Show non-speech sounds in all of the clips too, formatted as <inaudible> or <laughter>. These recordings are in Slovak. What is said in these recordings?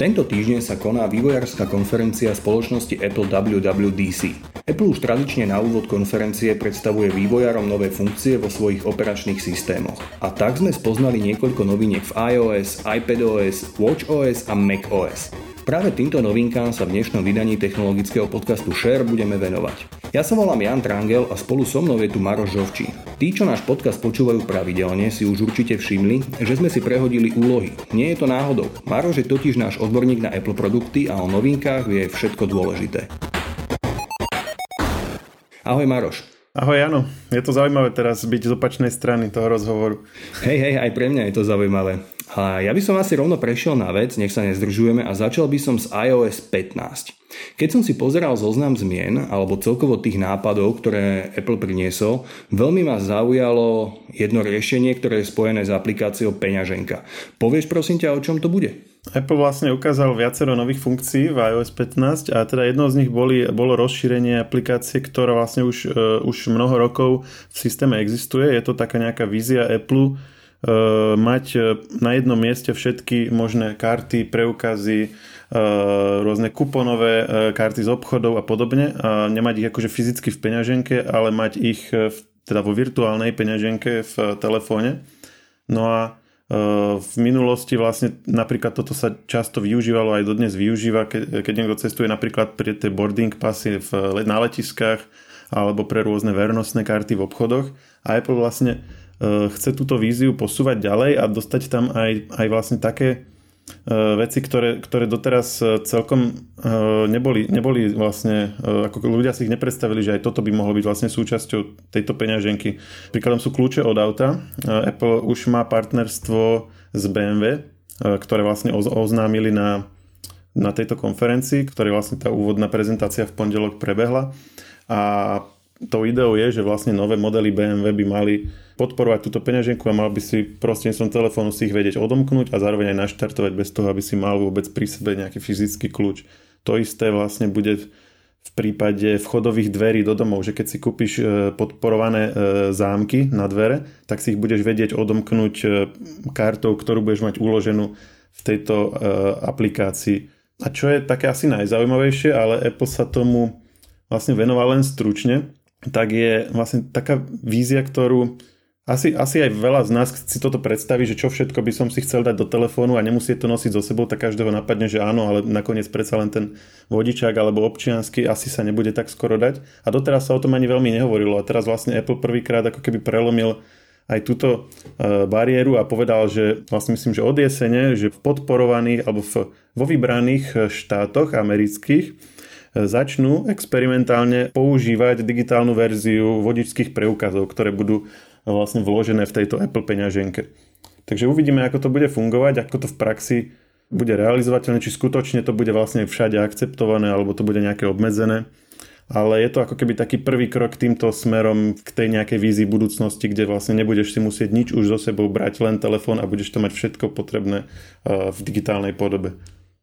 Tento týždeň sa koná vývojárska konferencia spoločnosti Apple WWDC. Apple už tradične na úvod konferencie predstavuje vývojárom nové funkcie vo svojich operačných systémoch. A tak sme spoznali niekoľko noviniek v iOS, iPadOS, WatchOS a macOS. Práve týmto novinkám sa v dnešnom vydaní technologického podcastu Share budeme venovať. Ja sa volám Jan Trangel a spolu so mnou je tu Maroš Žovčí. Tí, čo náš podcast počúvajú pravidelne, si už určite všimli, že sme si prehodili úlohy. Nie je to náhodou. Maroš je totiž náš odborník na Apple produkty a o novinkách vie všetko dôležité. Ahoj Maroš. Ahoj Jano, je to zaujímavé teraz byť z opačnej strany toho rozhovoru. Hej, hej, aj pre mňa je to zaujímavé. A ja by som asi rovno prešiel na vec, nech sa nezdržujeme a začal by som s iOS 15. Keď som si pozeral zoznam zmien alebo celkovo tých nápadov, ktoré Apple priniesol, veľmi ma zaujalo jedno riešenie, ktoré je spojené s aplikáciou Peňaženka. Povieš prosím ťa, o čom to bude? Apple vlastne ukázal viacero nových funkcií v iOS 15 a teda jednou z nich boli, bolo rozšírenie aplikácie, ktorá vlastne už, uh, už mnoho rokov v systéme existuje. Je to taká nejaká vízia Apple mať e, na jednom mieste všetky možné karty, preukazy, uh, rôzne kuponové karty z obchodov a podobne a nemať ich akože fyzicky v peňaženke, ale mať ich v, teda vo virtuálnej peňaženke v telefóne. No a v minulosti vlastne napríklad toto sa často využívalo aj dodnes využíva, keď, keď niekto cestuje napríklad pri tie boarding pasy v, na letiskách alebo pre rôzne vernostné karty v obchodoch a Apple vlastne chce túto víziu posúvať ďalej a dostať tam aj, aj vlastne také E, veci, ktoré, ktoré doteraz e, celkom e, neboli, neboli vlastne, ako ľudia si ich nepredstavili, že aj toto by mohlo byť vlastne súčasťou tejto peňaženky. Príkladom sú kľúče od auta. Apple už má partnerstvo s BMW, ktoré vlastne oznámili na, na tejto konferencii, ktoré vlastne tá úvodná prezentácia v pondelok prebehla. A tou ideou je, že vlastne nové modely BMW by mali podporovať túto peňaženku a mal by si prostredníctvom telefónu si ich vedieť odomknúť a zároveň aj naštartovať bez toho, aby si mal vôbec pri sebe nejaký fyzický kľúč. To isté vlastne bude v prípade vchodových dverí do domov, že keď si kúpiš e, podporované e, zámky na dvere, tak si ich budeš vedieť odomknúť e, kartou, ktorú budeš mať uloženú v tejto aplikácii. A čo je také asi najzaujímavejšie, ale Apple sa tomu vlastne venoval len stručne, tak je vlastne taká vízia, ktorú asi, asi aj veľa z nás si toto predstaví, že čo všetko by som si chcel dať do telefónu a nemusí to nosiť so sebou, tak každého napadne, že áno, ale nakoniec predsa len ten vodičák alebo občiansky asi sa nebude tak skoro dať. A doteraz sa o tom ani veľmi nehovorilo a teraz vlastne Apple prvýkrát ako keby prelomil aj túto e, bariéru a povedal, že vlastne myslím, že od jesene, že v podporovaných alebo v, vo vybraných štátoch amerických začnú experimentálne používať digitálnu verziu vodičských preukazov, ktoré budú vlastne vložené v tejto Apple peňaženke. Takže uvidíme, ako to bude fungovať, ako to v praxi bude realizovateľné, či skutočne to bude vlastne všade akceptované, alebo to bude nejaké obmedzené. Ale je to ako keby taký prvý krok týmto smerom k tej nejakej vízii budúcnosti, kde vlastne nebudeš si musieť nič už so sebou brať, len telefón a budeš to mať všetko potrebné v digitálnej podobe.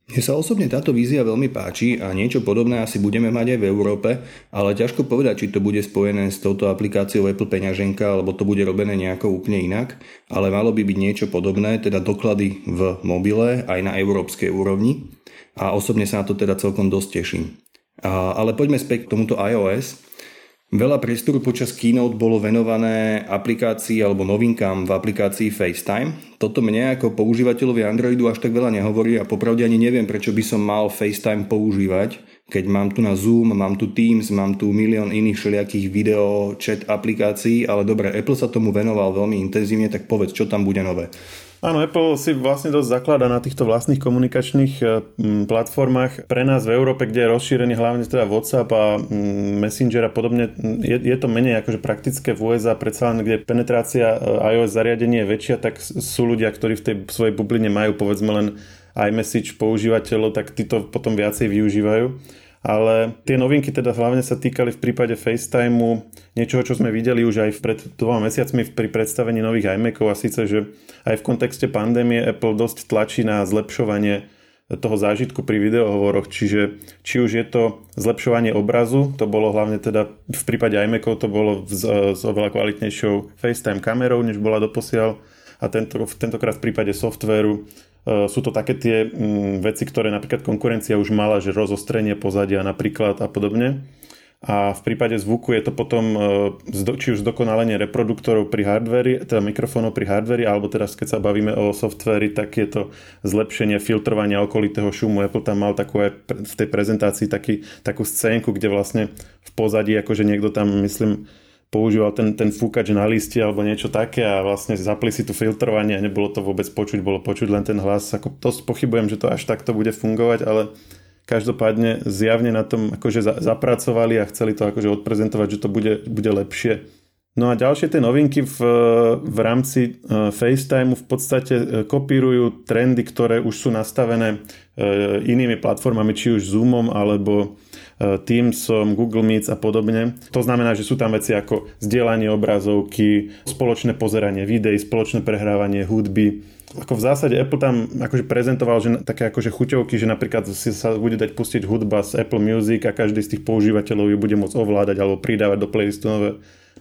Mne sa osobne táto vízia veľmi páči a niečo podobné asi budeme mať aj v Európe, ale ťažko povedať, či to bude spojené s touto aplikáciou Apple peňaženka, alebo to bude robené nejako úplne inak, ale malo by byť niečo podobné, teda doklady v mobile aj na európskej úrovni a osobne sa na to teda celkom dosť teším. Ale poďme späť k tomuto iOS. Veľa priestoru počas keynote bolo venované aplikácii alebo novinkám v aplikácii FaceTime. Toto mne ako používateľovi Androidu až tak veľa nehovorí a popravde ani neviem, prečo by som mal FaceTime používať, keď mám tu na Zoom, mám tu Teams, mám tu milión iných všelijakých video, chat aplikácií, ale dobre, Apple sa tomu venoval veľmi intenzívne, tak povedz, čo tam bude nové. Áno, Apple si vlastne dosť zaklada na týchto vlastných komunikačných e, platformách. Pre nás v Európe, kde je rozšírený hlavne teda WhatsApp a Messenger a podobne, je, je to menej akože praktické v USA, predsa len kde penetrácia e, iOS zariadení je väčšia, tak sú ľudia, ktorí v tej svojej bubline majú povedzme len iMessage používateľov, tak títo potom viacej využívajú ale tie novinky teda hlavne sa týkali v prípade FaceTimeu niečoho, čo sme videli už aj pred dvoma mesiacmi pri predstavení nových iMacov a síce, že aj v kontexte pandémie Apple dosť tlačí na zlepšovanie toho zážitku pri videohovoroch, čiže či už je to zlepšovanie obrazu, to bolo hlavne teda v prípade iMacov to bolo s, s oveľa kvalitnejšou FaceTime kamerou, než bola doposiaľ. A tento, tentokrát v prípade softvéru sú to také tie mm, veci, ktoré napríklad konkurencia už mala, že rozostrenie pozadia napríklad a podobne a v prípade zvuku je to potom e, či už zdokonalenie reproduktorov pri hardveri, teda mikrofónov pri hardveri, alebo teraz keď sa bavíme o softveri, tak je to zlepšenie filtrovania okolitého šumu. Apple tam mal takú aj v tej prezentácii taký, takú scénku, kde vlastne v pozadí akože niekto tam, myslím, používal ten, ten fúkač na liste alebo niečo také a vlastne zapli si tu filtrovanie a nebolo to vôbec počuť, bolo počuť len ten hlas. Ako to pochybujem, že to až takto bude fungovať, ale každopádne zjavne na tom akože zapracovali a chceli to akože odprezentovať, že to bude, bude lepšie. No a ďalšie tie novinky v, v rámci uh, FaceTime v podstate uh, kopírujú trendy, ktoré už sú nastavené uh, inými platformami, či už Zoomom alebo Teamsom, Google Meets a podobne. To znamená, že sú tam veci ako zdieľanie obrazovky, spoločné pozeranie videí, spoločné prehrávanie hudby, ako v zásade Apple tam akože prezentoval, že také akože chuťovky, že napríklad si sa bude dať pustiť hudba z Apple Music a každý z tých používateľov ju bude môcť ovládať alebo pridávať do playlistu nové,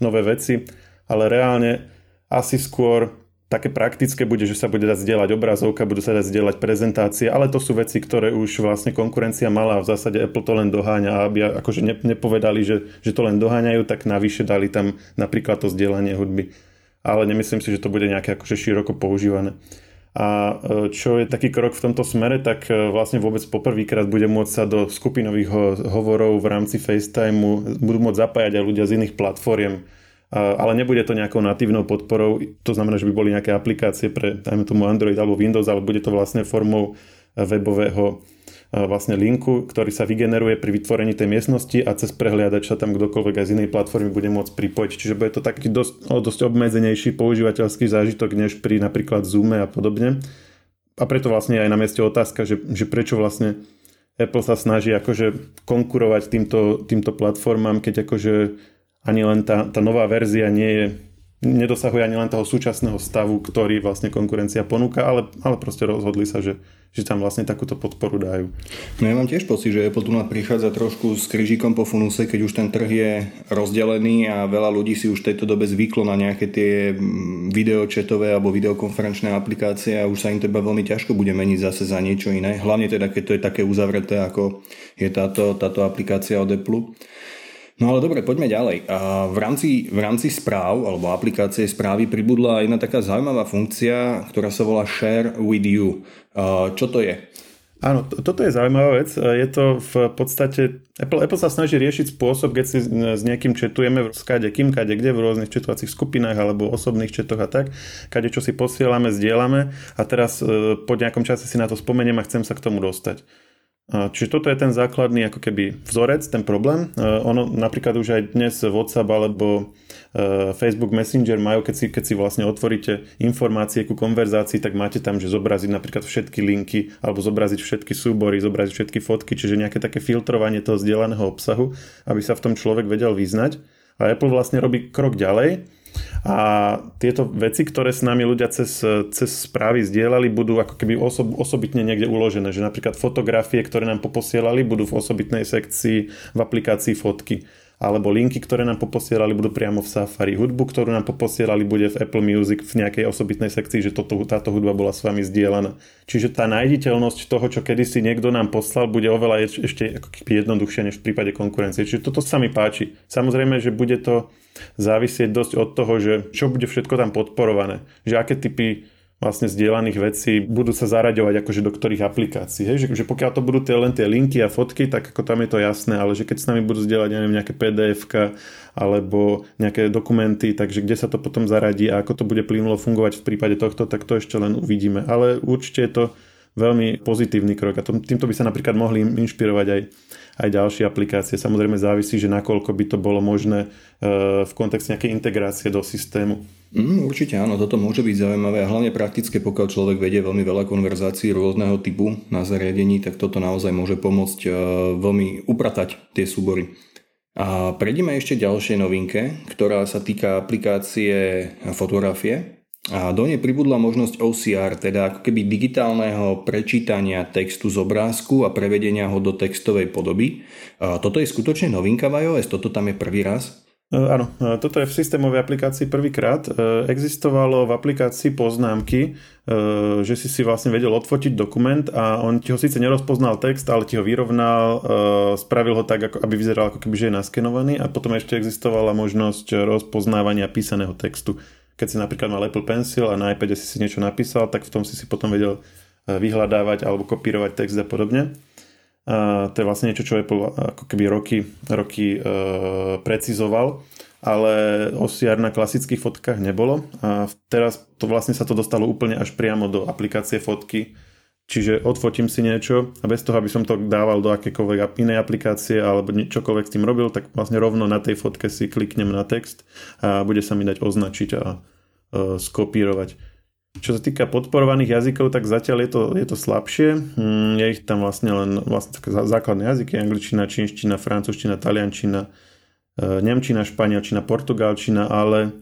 nové veci. Ale reálne asi skôr také praktické bude, že sa bude dať zdieľať obrazovka, budú sa dať zdieľať prezentácie, ale to sú veci, ktoré už vlastne konkurencia mala a v zásade Apple to len doháňa. A aby akože nepovedali, že, že to len doháňajú, tak navyše dali tam napríklad to zdieľanie hudby. Ale nemyslím si, že to bude nejaké akože široko používané. A e, čo je taký krok v tomto smere, tak e, vlastne vôbec poprvýkrát bude môcť sa do skupinových hovorov v rámci FaceTimeu budú môcť zapájať aj ľudia z iných platform, ale nebude to nejakou natívnou podporou, to znamená, že by boli nejaké aplikácie pre, dajme tomu Android alebo Windows, ale bude to vlastne formou webového vlastne linku, ktorý sa vygeneruje pri vytvorení tej miestnosti a cez prehliadač sa tam kdokoľvek aj z inej platformy bude môcť pripojiť. Čiže bude to taký dosť, dosť obmedzenejší používateľský zážitok než pri napríklad Zoome a podobne. A preto vlastne aj na mieste otázka, že, že prečo vlastne Apple sa snaží akože konkurovať týmto, týmto platformám, keď akože ani len tá, tá nová verzia nie je nedosahuje ani len toho súčasného stavu, ktorý vlastne konkurencia ponúka, ale, ale proste rozhodli sa, že, že tam vlastne takúto podporu dajú. No ja mám tiež pocit, že Apple tu prichádza trošku s kryžikom po funuse, keď už ten trh je rozdelený a veľa ľudí si už v tejto dobe zvyklo na nejaké tie mm, videočetové alebo videokonferenčné aplikácie a už sa im treba veľmi ťažko bude meniť zase za niečo iné. Hlavne teda, keď to je také uzavreté, ako je táto, táto aplikácia od Apple. No ale dobre, poďme ďalej. V, rámci, v rámci správ alebo aplikácie správy pribudla jedna taká zaujímavá funkcia, ktorá sa volá Share with you. A čo to je? Áno, toto je zaujímavá vec. Je to v podstate... Apple, Apple sa snaží riešiť spôsob, keď si s niekým četujeme v skade kým, kade kde, v rôznych četovacích skupinách alebo osobných četoch a tak, kade čo si posielame, zdieľame a teraz e, po nejakom čase si na to spomeniem a chcem sa k tomu dostať. Čiže toto je ten základný ako keby vzorec, ten problém. Ono napríklad už aj dnes WhatsApp alebo Facebook Messenger majú, keď si, keď si vlastne otvoríte informácie ku konverzácii, tak máte tam, že zobraziť napríklad všetky linky alebo zobraziť všetky súbory, zobraziť všetky fotky, čiže nejaké také filtrovanie toho zdieľaného obsahu, aby sa v tom človek vedel vyznať. A Apple vlastne robí krok ďalej a tieto veci, ktoré s nami ľudia cez, cez správy zdieľali, budú ako keby osob, osobitne niekde uložené. Že napríklad fotografie, ktoré nám poposielali, budú v osobitnej sekcii v aplikácii fotky alebo linky, ktoré nám poposielali, budú priamo v Safari. Hudbu, ktorú nám poposielali, bude v Apple Music v nejakej osobitnej sekcii, že toto, táto hudba bola s vami zdieľaná. Čiže tá nájditeľnosť toho, čo kedysi niekto nám poslal, bude oveľa ešte jednoduchšia než v prípade konkurencie. Čiže toto sa mi páči. Samozrejme, že bude to závisieť dosť od toho, že čo bude všetko tam podporované. Že aké typy vlastne zdieľaných vecí budú sa zaraďovať akože do ktorých aplikácií. Hej? Že, že pokiaľ to budú tie, len tie linky a fotky, tak ako tam je to jasné, ale že keď s nami budú zdieľať neviem, nejaké pdf alebo nejaké dokumenty, takže kde sa to potom zaradí a ako to bude plynulo fungovať v prípade tohto, tak to ešte len uvidíme. Ale určite je to veľmi pozitívny krok a to, týmto by sa napríklad mohli inšpirovať aj, aj ďalšie aplikácie. Samozrejme závisí, že nakoľko by to bolo možné e, v kontexte nejakej integrácie do systému. Mm, určite áno, toto môže byť zaujímavé a hlavne praktické, pokiaľ človek vedie veľmi veľa konverzácií rôzneho typu na zariadení, tak toto naozaj môže pomôcť e, veľmi upratať tie súbory. A prejdeme ešte ďalšie novinke, ktorá sa týka aplikácie fotografie. A do nej pribudla možnosť OCR, teda ako keby digitálneho prečítania textu z obrázku a prevedenia ho do textovej podoby. A toto je skutočne novinka v iOS, toto tam je prvý raz? E, áno, e, toto je v systémovej aplikácii prvýkrát. E, existovalo v aplikácii poznámky, že si si vlastne vedel odfotiť dokument a on ti ho síce nerozpoznal text, ale ti ho vyrovnal, spravil ho tak, aby vyzeral ako keby, že je naskenovaný a potom ešte existovala možnosť rozpoznávania písaného textu. Keď si napríklad mal Apple Pencil a na iPade si si niečo napísal, tak v tom si si potom vedel vyhľadávať alebo kopírovať text a podobne. A to je vlastne niečo, čo Apple ako keby roky, roky e, precizoval, ale OCR na klasických fotkách nebolo a teraz to vlastne sa to dostalo úplne až priamo do aplikácie fotky, čiže odfotím si niečo a bez toho, aby som to dával do akékoľvek inej aplikácie alebo čokoľvek s tým robil, tak vlastne rovno na tej fotke si kliknem na text a bude sa mi dať označiť a e, skopírovať. Čo sa týka podporovaných jazykov, tak zatiaľ je to, je to slabšie. Mm, je ich tam vlastne len vlastne také základné jazyky, angličtina, čínština, francúzština, taliančina, e, nemčina, španielčina, portugalčina, ale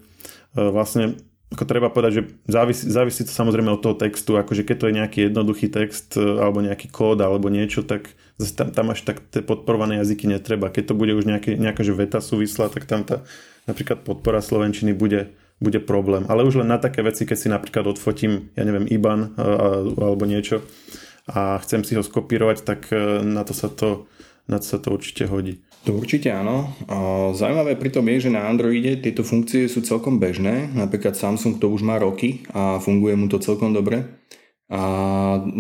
e, vlastne ako treba povedať, že závisí, závisí to samozrejme od toho textu, akože keď to je nejaký jednoduchý text e, alebo nejaký kód alebo niečo, tak tam, tam až tak tie podporované jazyky netreba. Keď to bude už nejaký, nejaká že veta súvislá, tak tam tá napríklad podpora slovenčiny bude, bude problém. Ale už len na také veci, keď si napríklad odfotím, ja neviem, IBAN alebo niečo a chcem si ho skopírovať, tak e, na to sa to, na to, sa to určite hodí. To určite áno. Zaujímavé pri tom je, že na Androide tieto funkcie sú celkom bežné. Napríklad Samsung to už má roky a funguje mu to celkom dobre. A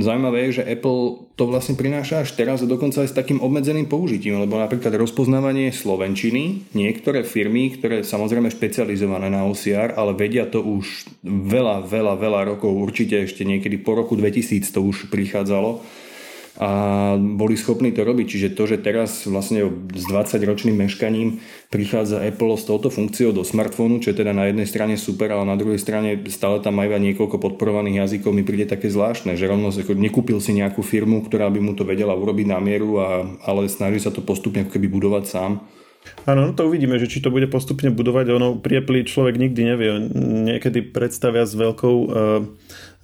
zaujímavé je, že Apple to vlastne prináša až teraz a dokonca aj s takým obmedzeným použitím, lebo napríklad rozpoznávanie slovenčiny, niektoré firmy, ktoré samozrejme špecializované na OCR, ale vedia to už veľa, veľa, veľa rokov, určite ešte niekedy po roku 2000 to už prichádzalo, a boli schopní to robiť. Čiže to, že teraz vlastne s 20-ročným meškaním prichádza Apple s touto funkciou do smartfónu, čo je teda na jednej strane super, ale na druhej strane stále tam majú niekoľko podporovaných jazykov, mi príde také zvláštne, že rovno nekúpil si nejakú firmu, ktorá by mu to vedela urobiť na mieru, a, ale snaží sa to postupne ako keby budovať sám. Áno, no to uvidíme, že či to bude postupne budovať. Ono pri človek nikdy nevie. Niekedy predstavia s veľkou uh,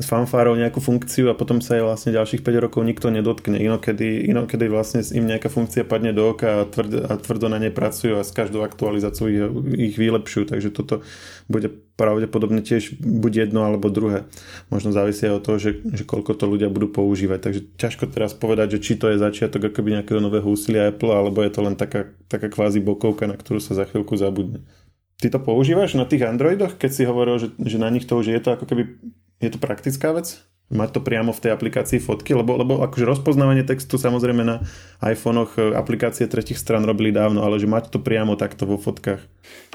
s fanfárou nejakú funkciu a potom sa jej vlastne ďalších 5 rokov nikto nedotkne. Inokedy, inokedy vlastne im nejaká funkcia padne do oka a, tvrd, a tvrdo na nej pracujú a s každou aktualizáciou ich, ich vylepšujú. Takže toto bude pravdepodobne tiež buď jedno alebo druhé. Možno závisí aj od toho, že, že koľko to ľudia budú používať. Takže ťažko teraz povedať, že či to je začiatok akoby nejakého nového úsilia Apple, alebo je to len taká, taká kvázi bokovka, na ktorú sa za chvíľku zabudne. Ty to používaš na tých Androidoch, keď si hovoril, že, že na nich to už je to ako keby je to praktická vec? Mať to priamo v tej aplikácii fotky, lebo, lebo akože rozpoznávanie textu samozrejme na iPhonech e, aplikácie tretich stran robili dávno, ale že mať to priamo takto vo fotkách.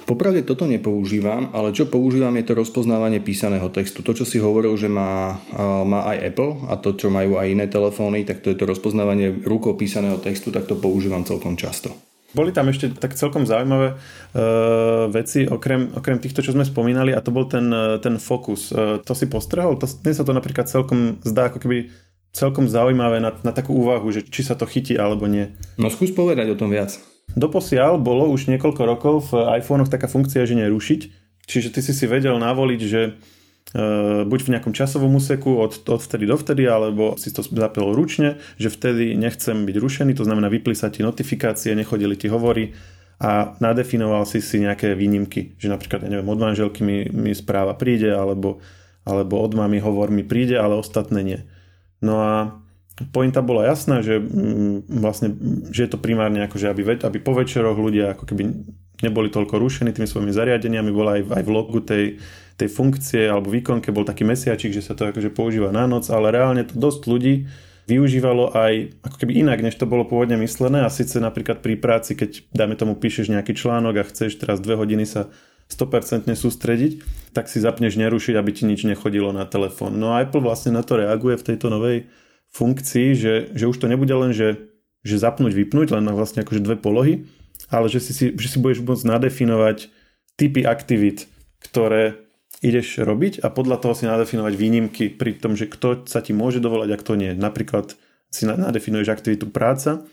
Popravde toto nepoužívam, ale čo používam je to rozpoznávanie písaného textu. To, čo si hovoril, že má, má aj Apple a to, čo majú aj iné telefóny, tak to je to rozpoznávanie rukou písaného textu, tak to používam celkom často. Boli tam ešte tak celkom zaujímavé uh, veci, okrem, okrem týchto, čo sme spomínali, a to bol ten, uh, ten fokus. Uh, to si postrehol? To, mne sa to napríklad celkom zdá ako keby celkom zaujímavé na, na takú úvahu, že či sa to chytí alebo nie. No skús povedať o tom viac. Doposiaľ bolo už niekoľko rokov v iPhonech taká funkcia, že nerušiť. Čiže ty si si vedel navoliť, že buď v nejakom časovom úseku od, od vtedy do vtedy, alebo si to zapil ručne, že vtedy nechcem byť rušený, to znamená vypli sa ti notifikácie, nechodili ti hovory a nadefinoval si si nejaké výnimky, že napríklad, ja neviem, od manželky mi, mi správa príde, alebo, alebo od mami hovor mi príde, ale ostatné nie. No a pointa bola jasná, že mm, vlastne, že je to primárne ako, aby, aby po večeroch ľudia ako keby neboli toľko rušení tými svojimi zariadeniami, bola aj, aj v logu tej, tej funkcie alebo výkonke bol taký mesiačik, že sa to akože používa na noc, ale reálne to dosť ľudí využívalo aj ako keby inak, než to bolo pôvodne myslené a síce napríklad pri práci, keď dáme tomu píšeš nejaký článok a chceš teraz dve hodiny sa 100% sústrediť, tak si zapneš nerušiť, aby ti nič nechodilo na telefón. No a Apple vlastne na to reaguje v tejto novej funkcii, že, že už to nebude len, že, že zapnúť, vypnúť, len na vlastne akože dve polohy, ale že si, že si budeš môcť nadefinovať typy aktivít, ktoré ideš robiť a podľa toho si nadefinovať výnimky pri tom, že kto sa ti môže dovolať a kto nie. Napríklad si nadefinuješ aktivitu práca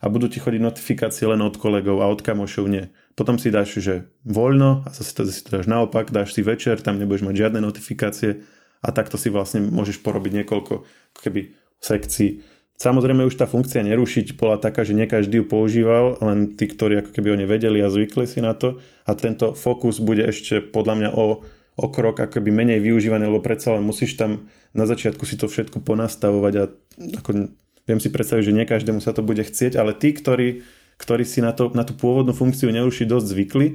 a budú ti chodiť notifikácie len od kolegov a od kamošov nie. Potom si dáš, že voľno a zase to, si to dáš naopak, dáš si večer, tam nebudeš mať žiadne notifikácie a takto si vlastne môžeš porobiť niekoľko keby sekcií Samozrejme už tá funkcia nerušiť bola taká, že nie každý ju používal, len tí, ktorí ako keby o nej vedeli a zvykli si na to. A tento fokus bude ešte podľa mňa o, o krok akoby menej využívaný, lebo predsa len musíš tam na začiatku si to všetko ponastavovať a ako, viem si predstaviť, že nie každému sa to bude chcieť, ale tí, ktorí, ktorí si na, to, na tú pôvodnú funkciu nerušiť dosť zvykli,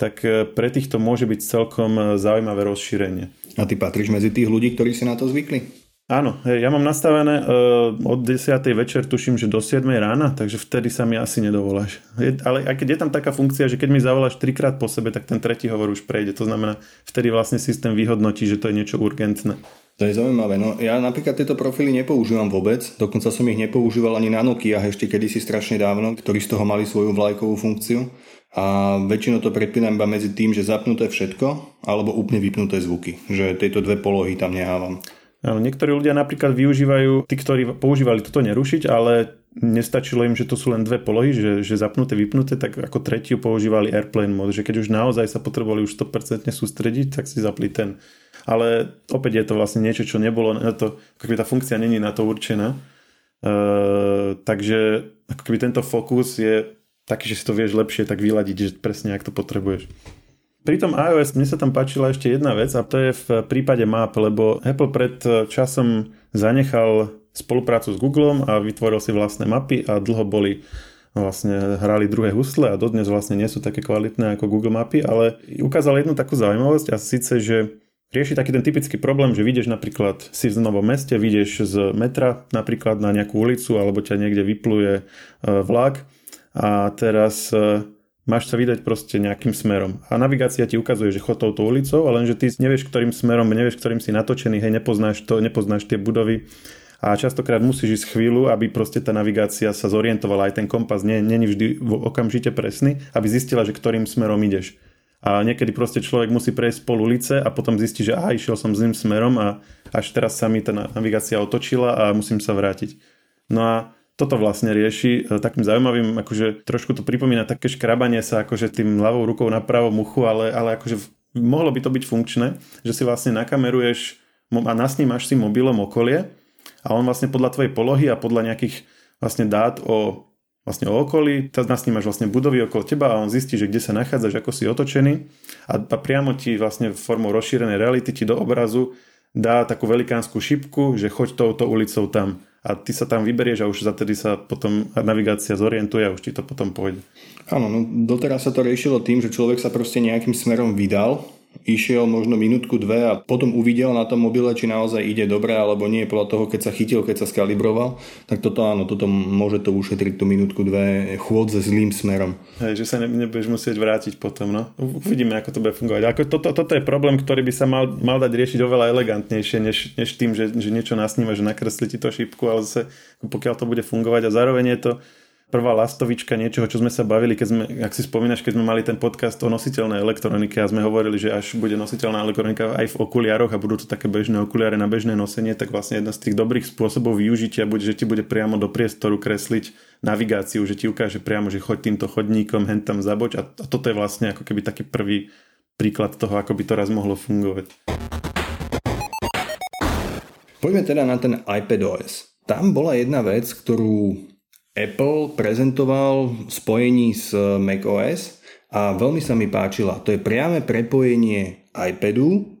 tak e, pre týchto môže byť celkom e, zaujímavé rozšírenie. A ty patríš medzi tých ľudí, ktorí si na to zvykli? Áno, ja mám nastavené uh, od 10. večer, tuším, že do 7. rána, takže vtedy sa mi asi nedovoláš. Je, ale aj keď je tam taká funkcia, že keď mi zavoláš trikrát po sebe, tak ten tretí hovor už prejde. To znamená, vtedy vlastne systém vyhodnotí, že to je niečo urgentné. To je zaujímavé. No, ja napríklad tieto profily nepoužívam vôbec, dokonca som ich nepoužíval ani na Nokia ešte kedysi strašne dávno, ktorí z toho mali svoju vlajkovú funkciu. A väčšinou to predpínam iba medzi tým, že zapnuté všetko, alebo úplne vypnuté zvuky. Že tieto dve polohy tam nehávam. Áno, niektorí ľudia napríklad využívajú, tí, ktorí používali toto nerušiť, ale nestačilo im, že to sú len dve polohy, že, že zapnuté, vypnuté, tak ako tretiu používali airplane mode, že keď už naozaj sa potrebovali už 100% sústrediť, tak si zapli ten. Ale opäť je to vlastne niečo, čo nebolo na to, ako keby tá funkcia není na to určená. Uh, takže ako keby tento fokus je taký, že si to vieš lepšie tak vyladiť, že presne ak to potrebuješ. Pri tom iOS mne sa tam páčila ešte jedna vec a to je v prípade map, lebo Apple pred časom zanechal spoluprácu s Googlem a vytvoril si vlastné mapy a dlho boli vlastne hrali druhé husle a dodnes vlastne nie sú také kvalitné ako Google mapy, ale ukázal jednu takú zaujímavosť a síce, že rieši taký ten typický problém, že vidieš napríklad si v novom meste, vidieš z metra napríklad na nejakú ulicu alebo ťa niekde vypluje e, vlak a teraz e, máš sa vydať proste nejakým smerom. A navigácia ti ukazuje, že chod touto ulicou, ale že ty nevieš, ktorým smerom, nevieš, ktorým si natočený, hej, nepoznáš to, nepoznáš tie budovy. A častokrát musíš ísť chvíľu, aby proste tá navigácia sa zorientovala. Aj ten kompas nie, není vždy okamžite presný, aby zistila, že ktorým smerom ideš. A niekedy proste človek musí prejsť pol ulice a potom zistí, že aha, išiel som zlým smerom a až teraz sa mi tá navigácia otočila a musím sa vrátiť. No a toto vlastne rieši e, takým zaujímavým, akože trošku to pripomína také škrabanie sa akože tým ľavou rukou na pravom uchu, ale, ale akože mohlo by to byť funkčné, že si vlastne nakameruješ a nasnímaš si mobilom okolie a on vlastne podľa tvojej polohy a podľa nejakých vlastne dát o vlastne o okolí, teraz nasnímaš vlastne budovy okolo teba a on zistí, že kde sa nachádzaš, ako si otočený a, a priamo ti vlastne formou rozšírenej reality ti do obrazu dá takú velikánsku šipku, že choď touto ulicou tam a ty sa tam vyberieš a už zatedy sa potom navigácia zorientuje a už ti to potom pôjde. Áno, no doteraz sa to riešilo tým, že človek sa proste nejakým smerom vydal išiel možno minútku, dve a potom uvidel na tom mobile, či naozaj ide dobre alebo nie podľa toho, keď sa chytil, keď sa skalibroval, tak toto áno, toto môže to ušetriť tú minútku, dve chôd se zlým smerom. Hej, že sa ne, nebudeš musieť vrátiť potom, no. Uvidíme, ako to bude fungovať. Ako toto, toto je problém, ktorý by sa mal, mal dať riešiť oveľa elegantnejšie, než, než tým, že, že niečo nasníma, že nakreslí ti to šípku, ale zase pokiaľ to bude fungovať a zároveň je to prvá lastovička niečoho, čo sme sa bavili, keď sme, ak si spomínaš, keď sme mali ten podcast o nositeľnej elektronike a sme hovorili, že až bude nositeľná elektronika aj v okuliároch a budú to také bežné okuliare na bežné nosenie, tak vlastne jedna z tých dobrých spôsobov využitia bude, že ti bude priamo do priestoru kresliť navigáciu, že ti ukáže priamo, že choď týmto chodníkom, hen tam zaboč a, a toto je vlastne ako keby taký prvý príklad toho, ako by to raz mohlo fungovať. Poďme teda na ten iPadOS. Tam bola jedna vec, ktorú Apple prezentoval spojení s macOS a veľmi sa mi páčila. To je priame prepojenie iPadu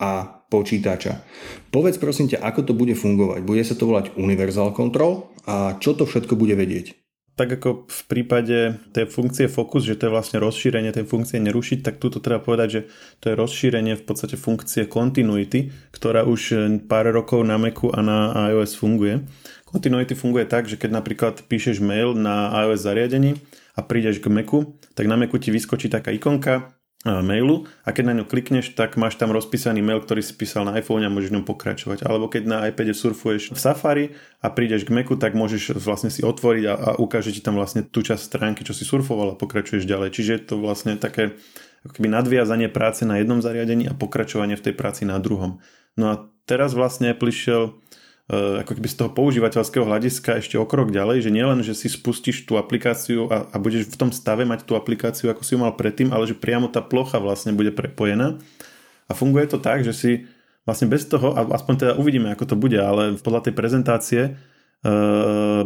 a počítača. Povedz prosím ťa, ako to bude fungovať. Bude sa to volať Universal Control a čo to všetko bude vedieť? tak ako v prípade tej funkcie Focus, že to je vlastne rozšírenie tej funkcie nerušiť, tak túto treba povedať, že to je rozšírenie v podstate funkcie Continuity, ktorá už pár rokov na Macu a na iOS funguje. Continuity funguje tak, že keď napríklad píšeš mail na iOS zariadení a prídeš k Macu, tak na Macu ti vyskočí taká ikonka mailu a keď na ňu klikneš, tak máš tam rozpísaný mail, ktorý si písal na iPhone a môžeš ňom pokračovať. Alebo keď na iPade surfuješ v Safari a prídeš k Macu, tak môžeš vlastne si otvoriť a, a ukáže ti tam vlastne tú časť stránky, čo si surfoval a pokračuješ ďalej. Čiže je to vlastne také keby nadviazanie práce na jednom zariadení a pokračovanie v tej práci na druhom. No a teraz vlastne Apple išiel Eh, ako keby z toho používateľského hľadiska ešte o krok ďalej, že nielen, že si spustíš tú aplikáciu a, a budeš v tom stave mať tú aplikáciu, ako si ju mal predtým, ale že priamo tá plocha vlastne bude prepojená. A funguje to tak, že si vlastne bez toho, a aspoň teda uvidíme, ako to bude, ale podľa tej prezentácie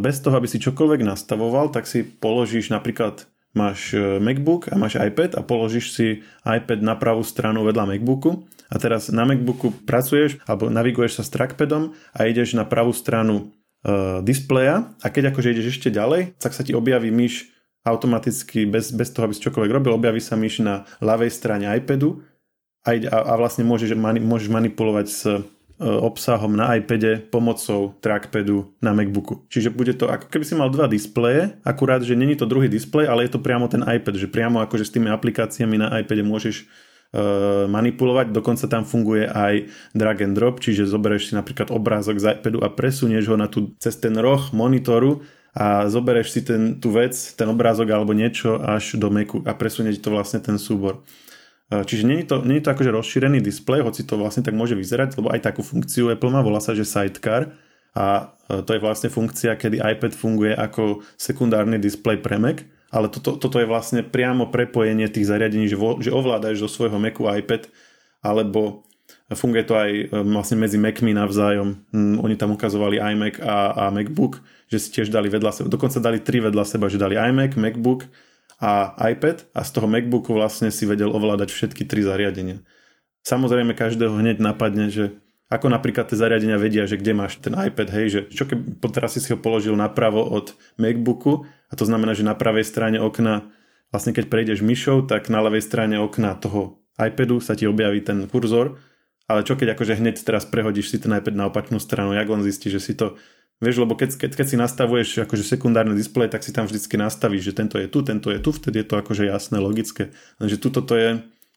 bez toho, aby si čokoľvek nastavoval, tak si položíš napríklad máš e, MacBook a máš iPad a položíš si iPad na pravú stranu vedľa MacBooku a teraz na MacBooku pracuješ alebo naviguješ sa s trackpadom a ideš na pravú stranu uh, displeja a keď akože ideš ešte ďalej, tak sa ti objaví myš automaticky bez, bez toho, aby si čokoľvek robil, objaví sa myš na ľavej strane iPadu a, a, a vlastne môžeš, mani, môžeš manipulovať s E, obsahom na iPade pomocou trackpadu na MacBooku. Čiže bude to ako keby si mal dva displeje, akurát, že není to druhý displej, ale je to priamo ten iPad, že priamo akože s tými aplikáciami na iPade môžeš manipulovať, dokonca tam funguje aj drag and drop, čiže zoberieš si napríklad obrázok z iPadu a presunieš ho na tú, cez ten roh monitoru a zoberieš si ten, tú vec, ten obrázok alebo niečo až do Macu a presunieš to vlastne ten súbor. Čiže nie je to, je to akože rozšírený displej, hoci to vlastne tak môže vyzerať, lebo aj takú funkciu Apple má, volá sa, že Sidecar. A to je vlastne funkcia, kedy iPad funguje ako sekundárny displej pre Mac, ale toto, toto je vlastne priamo prepojenie tých zariadení, že, vo, že ovládaš zo svojho Macu iPad, alebo funguje to aj e, vlastne medzi Macmi navzájom. Hm, oni tam ukazovali iMac a, a MacBook, že si tiež dali vedľa seba, dokonca dali tri vedľa seba, že dali iMac, MacBook a iPad a z toho MacBooku vlastne si vedel ovládať všetky tri zariadenia. Samozrejme každého hneď napadne, že ako napríklad tie zariadenia vedia, že kde máš ten iPad, hej, že čo keby teraz si ho položil napravo od MacBooku a to znamená, že na pravej strane okna, vlastne keď prejdeš myšou, tak na ľavej strane okna toho iPadu sa ti objaví ten kurzor, ale čo keď akože hneď teraz prehodíš si ten iPad na opačnú stranu, jak len zistíš, že si to Vieš, lebo keď, keď, keď si nastavuješ akože sekundárny displej, tak si tam vždycky nastavíš, že tento je tu, tento je tu, vtedy je to akože jasné, logické. Lenže tuto to je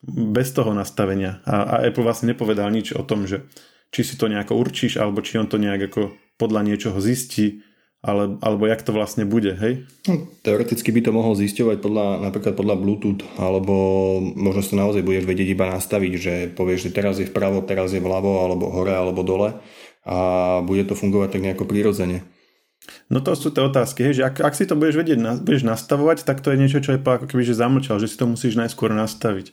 bez toho nastavenia. A, a Apple vlastne nepovedal nič o tom, že či si to nejako určíš, alebo či on to nejak ako podľa niečoho zistí, ale, alebo jak to vlastne bude, hej? Teoreticky by to mohol zisťovať podľa, napríklad podľa Bluetooth, alebo možno si to naozaj budeš vedieť iba nastaviť, že povieš, že teraz je vpravo, teraz je vľavo, alebo hore, alebo dole a bude to fungovať tak nejako prirodzene. No to sú tie otázky, hej, že ak, ak si to budeš vedieť, budeš nastavovať, tak to je niečo, čo je ako keby že zamlčal, že si to musíš najskôr nastaviť.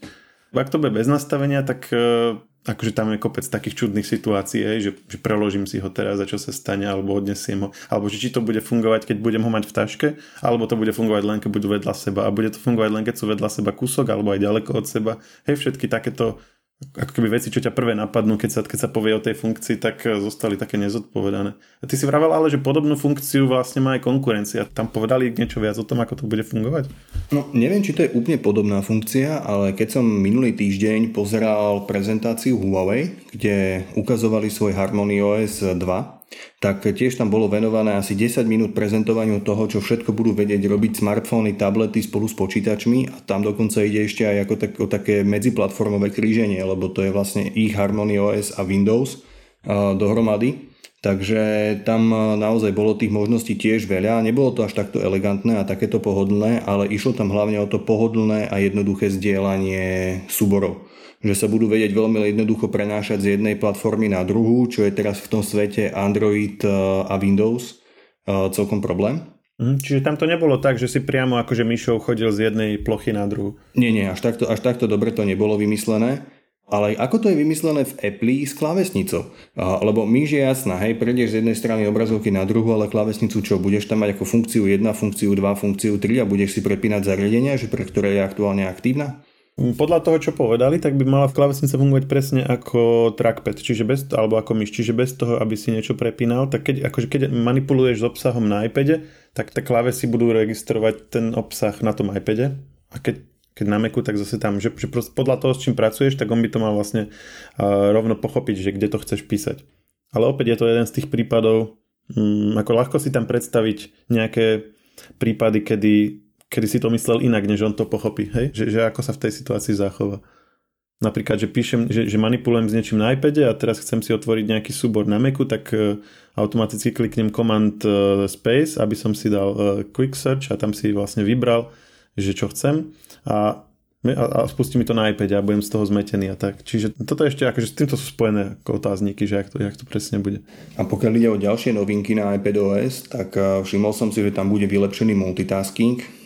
Ak to bude bez nastavenia, tak uh, akože tam je kopec takých čudných situácií, hej, že, že preložím si ho teraz a čo sa stane, alebo odnesiem ho, alebo že či to bude fungovať, keď budem ho mať v taške, alebo to bude fungovať len, keď budú vedľa seba a bude to fungovať len, keď sú vedľa seba kúsok, alebo aj ďaleko od seba. Hej, všetky takéto ako keby veci, čo ťa prvé napadnú, keď sa, keď sa povie o tej funkcii, tak eh, zostali také nezodpovedané. A ty si vravel ale, že podobnú funkciu vlastne má aj konkurencia. Tam povedali niečo viac o tom, ako to bude fungovať? No, neviem, či to je úplne podobná funkcia, ale keď som minulý týždeň pozeral prezentáciu Huawei, kde ukazovali svoj Harmony OS 2, tak tiež tam bolo venované asi 10 minút prezentovaniu toho, čo všetko budú vedieť robiť smartfóny, tablety spolu s počítačmi a tam dokonca ide ešte aj ako tak, o také medziplatformové kríženie, lebo to je vlastne ich Harmony OS a Windows dohromady. Takže tam naozaj bolo tých možností tiež veľa. Nebolo to až takto elegantné a takéto pohodlné, ale išlo tam hlavne o to pohodlné a jednoduché zdieľanie súborov že sa budú vedieť veľmi jednoducho prenášať z jednej platformy na druhú, čo je teraz v tom svete Android e, a Windows e, celkom problém. Mhm, čiže tam to nebolo tak, že si priamo akože myšou chodil z jednej plochy na druhú. Nie, nie, až takto, až takto dobre to nebolo vymyslené. Ale ako to je vymyslené v Apple s klávesnicou? Lebo myš je jasná, hej, prejdeš z jednej strany obrazovky na druhú, ale klávesnicu čo? Budeš tam mať ako funkciu 1, funkciu 2, funkciu 3 a budeš si prepínať zariadenia, že pre ktoré je aktuálne aktívna? Podľa toho, čo povedali, tak by mala v klávesnice fungovať presne ako trackpad, čiže bez, alebo ako myš, čiže bez toho, aby si niečo prepínal, tak keď, akože keď manipuluješ s obsahom na iPade, tak tie klávesy budú registrovať ten obsah na tom iPade a keď, keď na Macu, tak zase tam, že, že podľa toho, s čím pracuješ, tak on by to mal vlastne uh, rovno pochopiť, že kde to chceš písať. Ale opäť je to jeden z tých prípadov, um, ako ľahko si tam predstaviť nejaké prípady, kedy kedy si to myslel inak, než on to pochopí, hej? Že, že ako sa v tej situácii zachová. Napríklad, že píšem, že, že manipulujem s niečím na iPade a teraz chcem si otvoriť nejaký súbor na Macu, tak uh, automaticky kliknem Command uh, Space, aby som si dal uh, Quick Search a tam si vlastne vybral, že čo chcem a, a, a spustí mi to na iPade a budem z toho zmetený a tak. Čiže toto ešte akože s týmto sú spojené ako otázniky, že jak to, jak to presne bude. A pokiaľ ide o ďalšie novinky na iPadOS, tak všimol som si, že tam bude vylepšený multitasking,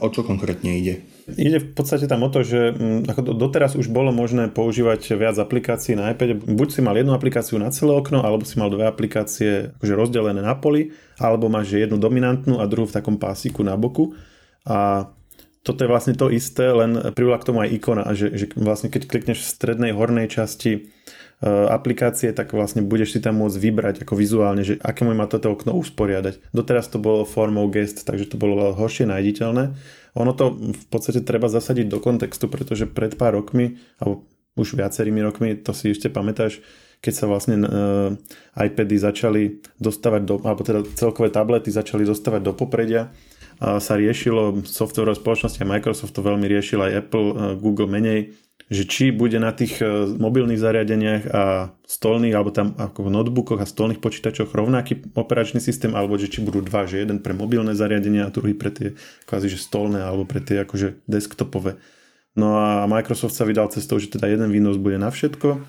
O čo konkrétne ide? Ide v podstate tam o to, že mm, ako doteraz už bolo možné používať viac aplikácií na iPade. Buď si mal jednu aplikáciu na celé okno, alebo si mal dve aplikácie akože rozdelené na poli, alebo máš jednu dominantnú a druhú v takom pásiku na boku. A toto je vlastne to isté, len privlá k tomu aj ikona, že, že vlastne keď klikneš v strednej hornej časti E, aplikácie, tak vlastne budeš si tam môcť vybrať ako vizuálne, že aké má toto okno usporiadať. Doteraz to bolo formou gest, takže to bolo horšie nájditeľné. Ono to v podstate treba zasadiť do kontextu, pretože pred pár rokmi, alebo už viacerými rokmi, to si ešte pamätáš, keď sa vlastne uh, iPady začali dostávať do, alebo teda celkové tablety začali dostávať do popredia, sa riešilo softwarové spoločnosti a Microsoft to veľmi riešil aj Apple, uh, Google menej, že či bude na tých e, mobilných zariadeniach a stolných, alebo tam ako v notebookoch a stolných počítačoch rovnaký operačný systém, alebo že či budú dva, že jeden pre mobilné zariadenia a druhý pre tie kvázi, že stolné, alebo pre tie akože desktopové. No a Microsoft sa vydal cestou, že teda jeden Windows bude na všetko.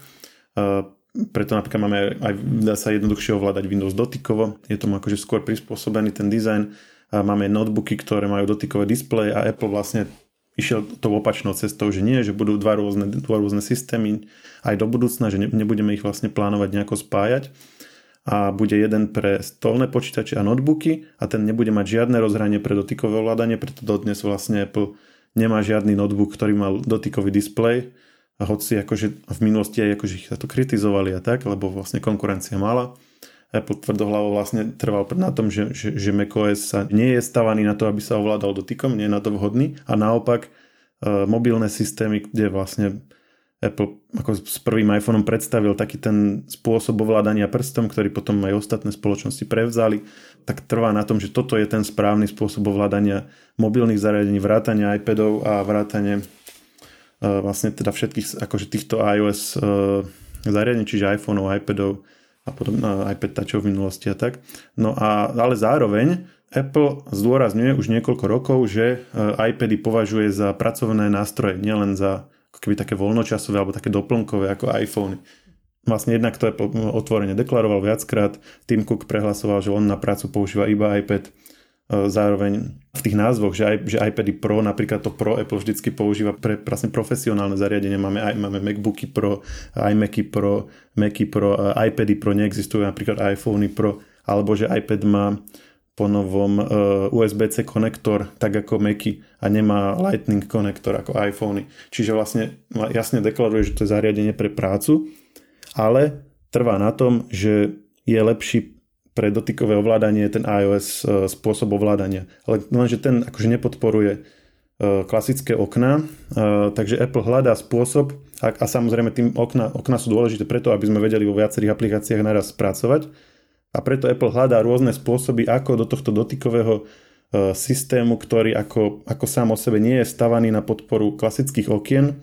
Preto napríklad máme aj, dá sa jednoduchšie ovládať Windows dotykovo. Je tomu akože skôr prispôsobený ten dizajn. Máme notebooky, ktoré majú dotykové displeje a Apple vlastne išiel tou opačnou cestou, že nie, že budú dva rôzne, dva rôzne systémy aj do budúcna, že nebudeme ich vlastne plánovať nejako spájať a bude jeden pre stolné počítače a notebooky a ten nebude mať žiadne rozhranie pre dotykové ovládanie, preto dodnes vlastne Apple nemá žiadny notebook, ktorý mal dotykový displej a hoci akože v minulosti aj akože ich to kritizovali a tak, lebo vlastne konkurencia mala. Apple tvrdohlavo vlastne trval na tom, že, že, že macOS sa nie je stavaný na to, aby sa ovládal dotykom, nie je na to vhodný. A naopak e, mobilné systémy, kde vlastne Apple ako s prvým iPhoneom predstavil taký ten spôsob ovládania prstom, ktorý potom aj ostatné spoločnosti prevzali, tak trvá na tom, že toto je ten správny spôsob ovládania mobilných zariadení, vrátania iPadov a vrátanie e, vlastne teda všetkých akože týchto iOS e, zariadení, čiže iPhoneov, iPadov, a potom iPad Touchov v minulosti a tak. No a, ale zároveň Apple zdôrazňuje už niekoľko rokov, že e, iPady považuje za pracovné nástroje, nielen za keby také voľnočasové alebo také doplnkové ako iPhone. Vlastne jednak to Apple otvorene deklaroval viackrát. Tim Cook prehlasoval, že on na prácu používa iba iPad zároveň v tých názvoch, že, aj, že iPady Pro, napríklad to Pro Apple vždycky používa pre vlastne profesionálne zariadenia. Máme, aj, máme MacBooky Pro, iMacy Pro, Macy Pro, e, iPady Pro neexistujú, napríklad iPhony Pro, alebo že iPad má po novom e, USB-C konektor, tak ako Macy a nemá Lightning konektor ako iPhony. Čiže vlastne jasne deklaruje, že to je zariadenie pre prácu, ale trvá na tom, že je lepší pre dotykové ovládanie ten iOS e, spôsob ovládania. Ale lenže ten akože nepodporuje e, klasické okna, e, takže Apple hľadá spôsob a, a samozrejme tým okna, okna sú dôležité preto, aby sme vedeli vo viacerých aplikáciách naraz spracovať a preto Apple hľadá rôzne spôsoby, ako do tohto dotykového systému, ktorý ako, ako sám o sebe nie je stavaný na podporu klasických okien,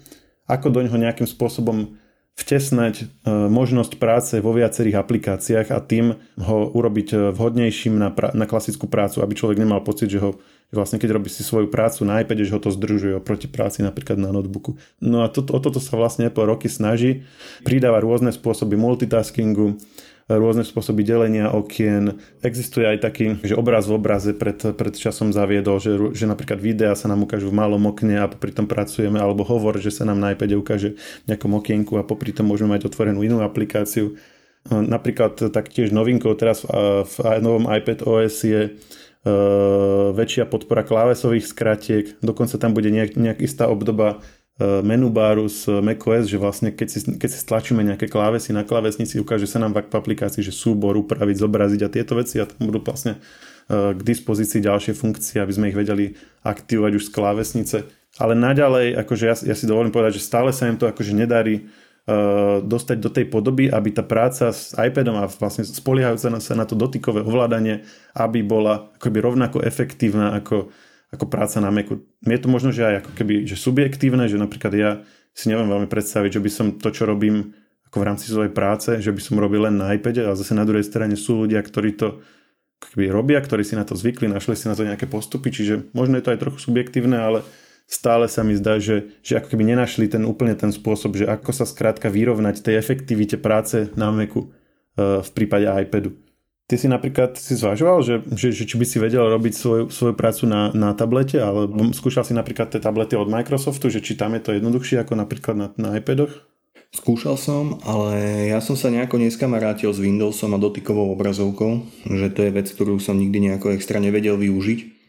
ako do ňoho nejakým spôsobom vtesnať e, možnosť práce vo viacerých aplikáciách a tým ho urobiť e, vhodnejším na, pra- na klasickú prácu, aby človek nemal pocit, že ho vlastne keď robí si svoju prácu na iPade, že ho to združuje oproti práci napríklad na notebooku. No a to, o toto sa vlastne po roky snaží. Pridáva rôzne spôsoby multitaskingu, rôzne spôsoby delenia okien. Existuje aj taký, že obraz v obraze pred, pred časom zaviedol, že, že napríklad videa sa nám ukážu v malom okne a popri tom pracujeme, alebo hovor, že sa nám na iPade ukáže v nejakom okienku a popri tom môžeme mať otvorenú inú aplikáciu. Napríklad taktiež novinkou teraz v, v novom iPad OS je Uh, väčšia podpora klávesových skratiek, dokonca tam bude nejak, nejak istá obdoba E, menu baru z macOS, že vlastne keď si, keď si stlačíme nejaké klávesy na klávesnici, ukáže sa nám v aplikácii, že súbor, upraviť, zobraziť a tieto veci a tam budú vlastne e, k dispozícii ďalšie funkcie, aby sme ich vedeli aktivovať už z klávesnice. Ale naďalej, akože ja, ja si dovolím povedať, že stále sa im to akože nedarí uh, dostať do tej podoby, aby tá práca s iPadom a vlastne spoliehajúca sa na to dotykové ovládanie, aby bola akoby rovnako efektívna ako ako práca na Macu. Je to možno, že aj ako keby že subjektívne, že napríklad ja si neviem veľmi predstaviť, že by som to, čo robím ako v rámci svojej práce, že by som robil len na iPade a zase na druhej strane sú ľudia, ktorí to keby robia, ktorí si na to zvykli, našli si na to nejaké postupy, čiže možno je to aj trochu subjektívne, ale stále sa mi zdá, že, že ako keby nenašli ten úplne ten spôsob, že ako sa skrátka vyrovnať tej efektivite práce na Macu e, v prípade iPadu Ty si napríklad si zvažoval, že, že, že či by si vedel robiť svoju, svoju prácu na, na tablete, alebo skúšal si napríklad tie tablety od Microsoftu, že či tam je to jednoduchšie ako napríklad na, na iPadoch? Skúšal som, ale ja som sa nejako neskamarátil s Windowsom a dotykovou obrazovkou, že to je vec, ktorú som nikdy nejako extra nevedel využiť.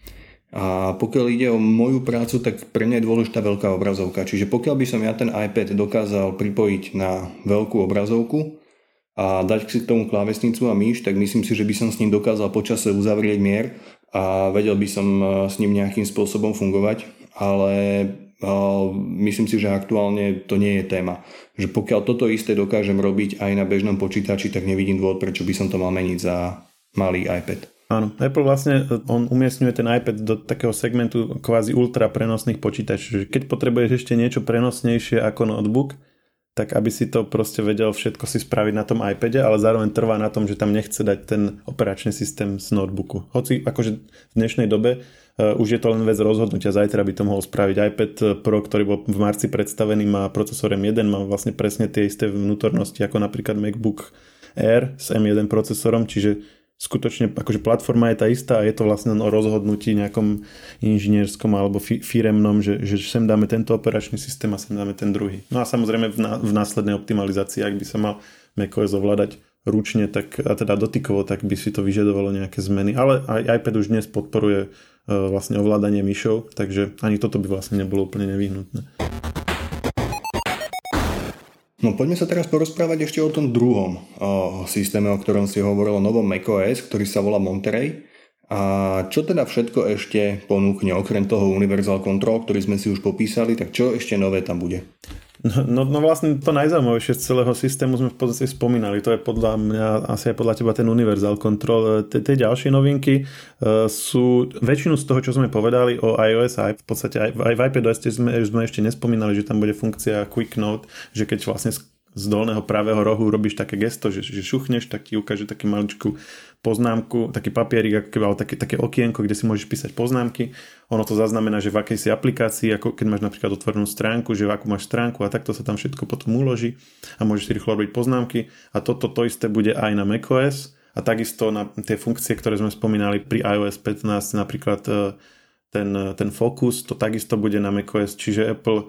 A pokiaľ ide o moju prácu, tak pre mňa je dôležitá veľká obrazovka. Čiže pokiaľ by som ja ten iPad dokázal pripojiť na veľkú obrazovku, a dať si k tomu klávesnicu a myš, tak myslím si, že by som s ním dokázal počase uzavrieť mier a vedel by som e, s ním nejakým spôsobom fungovať, ale e, myslím si, že aktuálne to nie je téma. Že pokiaľ toto isté dokážem robiť aj na bežnom počítači, tak nevidím dôvod, prečo by som to mal meniť za malý iPad. Áno, Apple vlastne, on umiestňuje ten iPad do takého segmentu kvázi ultra prenosných počítačov. Keď potrebuješ ešte niečo prenosnejšie ako notebook, tak aby si to proste vedel všetko si spraviť na tom iPade, ale zároveň trvá na tom, že tam nechce dať ten operačný systém z notebooku. Hoci akože v dnešnej dobe uh, už je to len vec rozhodnutia, zajtra by to mohol spraviť. iPad Pro, ktorý bol v marci predstavený, má procesor M1, má vlastne presne tie isté vnútornosti ako napríklad MacBook Air s M1 procesorom, čiže skutočne akože platforma je tá istá a je to vlastne o rozhodnutí nejakom inžinierskom alebo fi- firemnom, že, že sem dáme tento operačný systém a sem dáme ten druhý. No a samozrejme v, na, v následnej optimalizácii, ak by sa mal macOS ovládať ručne, tak, a teda dotykovo, tak by si to vyžadovalo nejaké zmeny. Ale aj iPad už dnes podporuje uh, vlastne ovládanie myšou, takže ani toto by vlastne nebolo úplne nevyhnutné. No poďme sa teraz porozprávať ešte o tom druhom o systéme, o ktorom si hovoril, novom macOS, ktorý sa volá Monterey. A čo teda všetko ešte ponúkne, okrem toho Universal Control, ktorý sme si už popísali, tak čo ešte nové tam bude? No, no, no vlastne to najzaujímavejšie z celého systému sme v podstate spomínali. To je podľa mňa, asi aj podľa teba ten Universal Control. Tie ďalšie novinky uh, sú, väčšinu z toho, čo sme povedali o iOS, aj v podstate aj, v iPadOS sme, sme ešte nespomínali, že tam bude funkcia Quick Note, že keď vlastne z dolného pravého rohu robíš také gesto, že, že šuchneš, tak ti ukáže taký maličkú poznámku, taký papierik, ako keby, ale také, také okienko, kde si môžeš písať poznámky. Ono to zaznamená, že v akej si aplikácii, ako keď máš napríklad otvorenú stránku, že akú máš stránku a takto sa tam všetko potom uloží a môžeš si rýchlo robiť poznámky. A toto to isté bude aj na macOS a takisto na tie funkcie, ktoré sme spomínali pri iOS 15, napríklad e, ten, ten Focus, to takisto bude na macOS, čiže Apple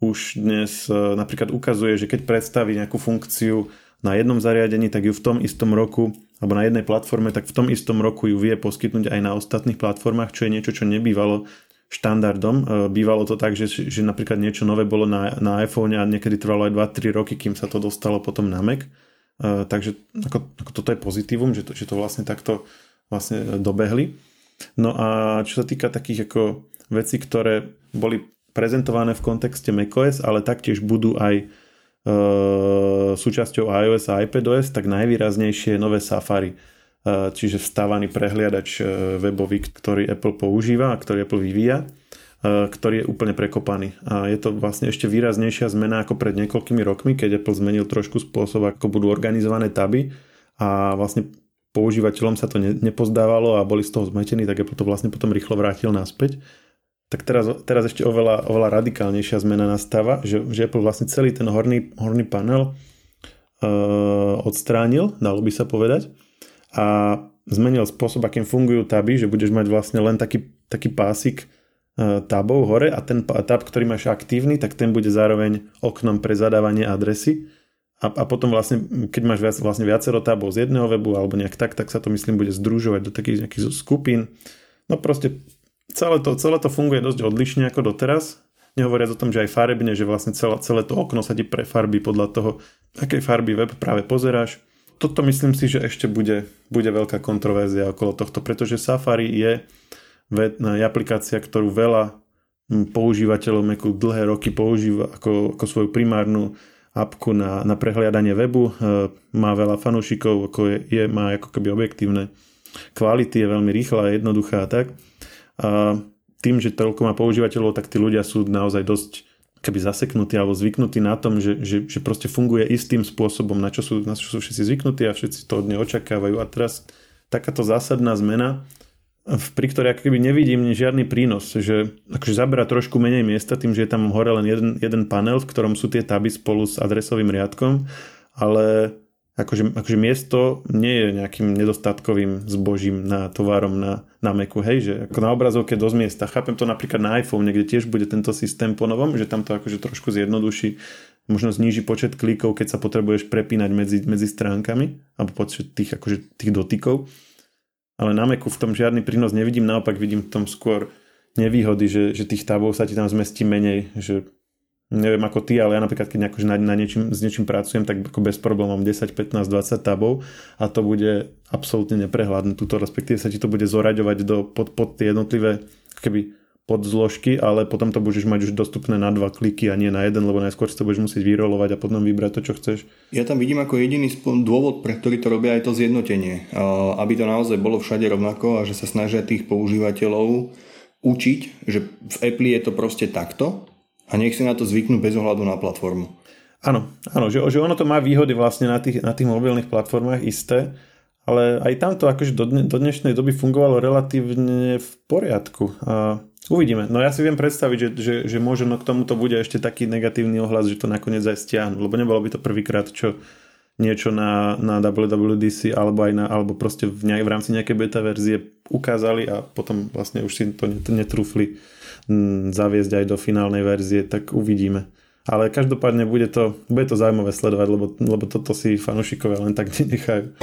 už dnes e, napríklad ukazuje, že keď predstaví nejakú funkciu na jednom zariadení, tak ju v tom istom roku, alebo na jednej platforme, tak v tom istom roku ju vie poskytnúť aj na ostatných platformách, čo je niečo, čo nebývalo štandardom. E, bývalo to tak, že, že napríklad niečo nové bolo na, na iPhone a niekedy trvalo aj 2-3 roky, kým sa to dostalo potom na Mac. E, takže ako, ako toto je pozitívum, že to, že to vlastne takto vlastne dobehli. No a čo sa týka takých ako vecí, ktoré boli prezentované v kontexte macOS, ale taktiež budú aj e, súčasťou iOS a iPadOS, tak najvýraznejšie je nové Safari. E, čiže vstávaný prehliadač e, webový, ktorý Apple používa a ktorý Apple vyvíja, e, ktorý je úplne prekopaný. A je to vlastne ešte výraznejšia zmena ako pred niekoľkými rokmi, keď Apple zmenil trošku spôsob, ako budú organizované taby a vlastne používateľom sa to nepozdávalo a boli z toho zmetení, tak Apple to vlastne potom rýchlo vrátil naspäť tak teraz, teraz ešte oveľa, oveľa radikálnejšia zmena nastáva, že, že Apple vlastne celý ten horný, horný panel uh, odstránil, dalo by sa povedať, a zmenil spôsob, akým fungujú taby, že budeš mať vlastne len taký, taký pásik uh, tabov hore a ten tab, ktorý máš aktívny, tak ten bude zároveň oknom pre zadávanie adresy. A, a potom vlastne, keď máš viac, vlastne viacero tabov z jedného webu alebo nejak tak, tak sa to myslím bude združovať do takých nejakých skupín. No proste celé to, celé to funguje dosť odlišne ako doteraz. Nehovoriac o tom, že aj farebne, že vlastne celé, celé to okno sa ti prefarbí podľa toho, akej farby web práve pozeráš. Toto myslím si, že ešte bude, bude veľká kontroverzia okolo tohto, pretože Safari je aplikácia, ktorú veľa používateľov Macu dlhé roky používa ako, ako svoju primárnu apku na, na prehliadanie webu. E, má veľa fanúšikov, ako je, je, má ako keby objektívne kvality, je veľmi rýchla jednoduchá a tak. Tým, že toľko má používateľov, tak tí ľudia sú naozaj dosť keby zaseknutí alebo zvyknutí na tom, že, že, že proste funguje istým spôsobom, na čo, sú, na čo sú všetci zvyknutí a všetci to od neho očakávajú. A teraz takáto zásadná zmena, pri ktorej keby nevidím žiadny prínos, že akože zabera trošku menej miesta tým, že je tam hore len jeden, jeden panel, v ktorom sú tie taby spolu s adresovým riadkom, ale akože, akože miesto nie je nejakým nedostatkovým zbožím na tovarom na, na Macu, hej, že ako na obrazovke dosť miesta. Chápem to napríklad na iPhone, kde tiež bude tento systém po novom, že tam to akože trošku zjednoduší, možno zníži počet klikov, keď sa potrebuješ prepínať medzi, medzi stránkami, alebo počet tých, akože, tých dotykov. Ale na Macu v tom žiadny prínos nevidím, naopak vidím v tom skôr nevýhody, že, že tých tabov sa ti tam zmestí menej, že neviem ako ty, ale ja napríklad keď akože na, na niečím, s niečím pracujem, tak ako bez problémov mám 10, 15, 20 tabov a to bude absolútne neprehľadné. Tuto respektíve sa ti to bude zoraďovať do, pod, pod tie jednotlivé keby podzložky, ale potom to budeš mať už dostupné na dva kliky a nie na jeden, lebo najskôr si to budeš musieť vyrolovať a potom vybrať to, čo chceš. Ja tam vidím ako jediný dôvod, pre ktorý to robia aj to zjednotenie. Aby to naozaj bolo všade rovnako a že sa snažia tých používateľov učiť, že v Apple je to proste takto a nech si na to zvyknú bez ohľadu na platformu. Áno, áno že, že ono to má výhody vlastne na tých, na tých mobilných platformách isté, ale aj tamto akože do, dne, do dnešnej doby fungovalo relatívne v poriadku. A uvidíme. No ja si viem predstaviť, že, že, že možno k tomuto bude ešte taký negatívny ohlas, že to nakoniec aj stiahnu, lebo nebolo by to prvýkrát, čo niečo na, na WWDC alebo aj na, alebo proste v, nej, v rámci nejakej beta verzie ukázali a potom vlastne už si to netrúfli zaviesť aj do finálnej verzie, tak uvidíme. Ale každopádne bude to, bude to zaujímavé sledovať, lebo, lebo toto si fanúšikovia len tak <laughs> nenechajú.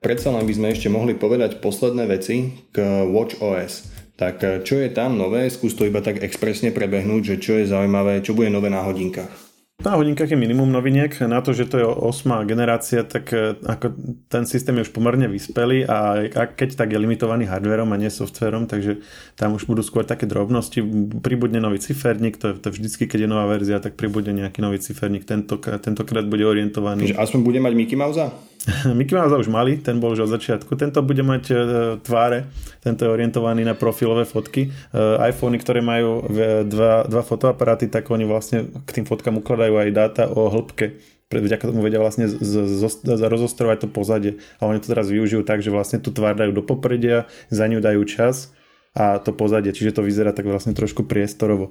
Predsa len by sme ešte mohli povedať posledné veci k Watch OS. Tak eh, čo je tam nové? Skús to iba tak expresne prebehnúť, že čo je zaujímavé, čo bude nové na hodinkách. Na hodinkách je minimum noviniek. Na to, že to je 8 generácia, tak e, ako ten systém je už pomerne vyspelý a keď tak je limitovaný hardverom a nie softverom, takže tam už budú skôr také drobnosti. Pribudne nový ciferník, to to vždycky, keď je nová verzia, tak pribudne nejaký nový ciferník. Tento, tentokrát bude orientovaný. Takže aspoň bude mať Mickey Mouse? <laughs> Mickey Mouse už mali, ten bol už od začiatku. Tento bude mať e, tváre, tento je orientovaný na profilové fotky. E, iPhony, ktoré majú dva, dva fotoaparáty, tak oni vlastne k tým fotkám ukladajú aj dáta o hĺbke vďaka tomu vedia vlastne z, z, z, rozostrovať to pozadie. A oni to teraz využijú tak, že vlastne tú tvár dajú do popredia, za ňu dajú čas a to pozadie, čiže to vyzerá tak vlastne trošku priestorovo.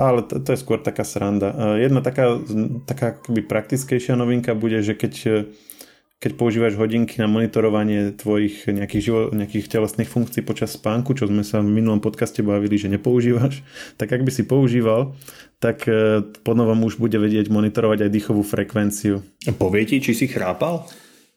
Ale to, to je skôr taká sranda. E, jedna taká, taká praktickejšia novinka bude, že keď keď používaš hodinky na monitorovanie tvojich nejakých, živo, nejakých telesných funkcií počas spánku, čo sme sa v minulom podcaste bavili, že nepoužívaš, <laughs> tak ak by si používal, tak e, ponovom už bude vedieť monitorovať aj dýchovú frekvenciu. Povie ti, či si chrápal?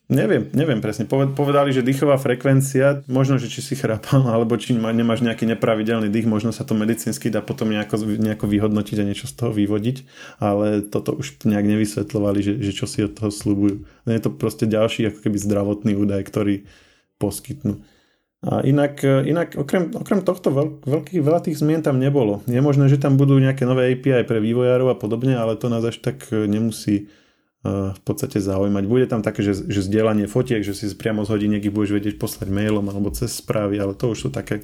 Neviem, neviem presne. Povedali, že dýchová frekvencia, možno, že či si chrápal, <laughs> alebo či nemáš nejaký nepravidelný dých, možno sa to medicínsky dá potom nejako, nejako vyhodnotiť a niečo z toho vyvodiť, ale toto už nejak nevysvetľovali, že, že čo si od toho slúbujú. Je to proste ďalší ako keby zdravotný údaj, ktorý poskytnú. A inak, inak okrem, okrem tohto veľk, veľkých, veľa tých zmien tam nebolo. Je možné, že tam budú nejaké nové API pre vývojárov a podobne, ale to nás až tak nemusí v podstate zaujímať. Bude tam také, že, že zdieľanie fotiek, že si priamo z hodiniek ich budeš vedieť poslať mailom alebo cez správy, ale to už sú také,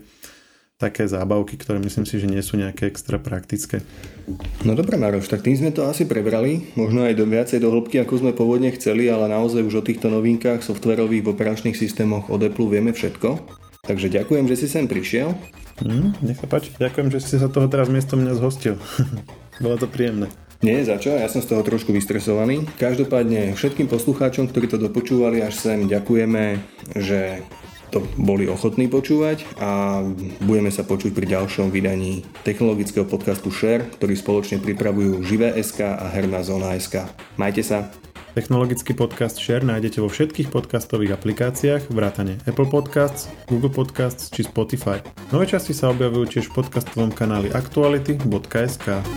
také zábavky, ktoré myslím si, že nie sú nejaké extra praktické. No dobré Maroš, tak tým sme to asi prebrali, možno aj do viacej do hĺbky, ako sme pôvodne chceli, ale naozaj už o týchto novinkách softverových operačných systémoch od Apple vieme všetko. Takže ďakujem, že si sem prišiel. Mm, nech sa páči, ďakujem, že si sa toho teraz miesto mňa zhostil. <laughs> Bolo to príjemné. Nie, za čo? Ja som z toho trošku vystresovaný. Každopádne všetkým poslucháčom, ktorí to dopočúvali až sem, ďakujeme, že to boli ochotní počúvať a budeme sa počuť pri ďalšom vydaní technologického podcastu Share, ktorý spoločne pripravujú Živé.sk a Herná zóna.sk. Majte sa! Technologický podcast Share nájdete vo všetkých podcastových aplikáciách vrátane Apple Podcasts, Google Podcasts či Spotify. Nové časti sa objavujú tiež v podcastovom kanáli aktuality.sk.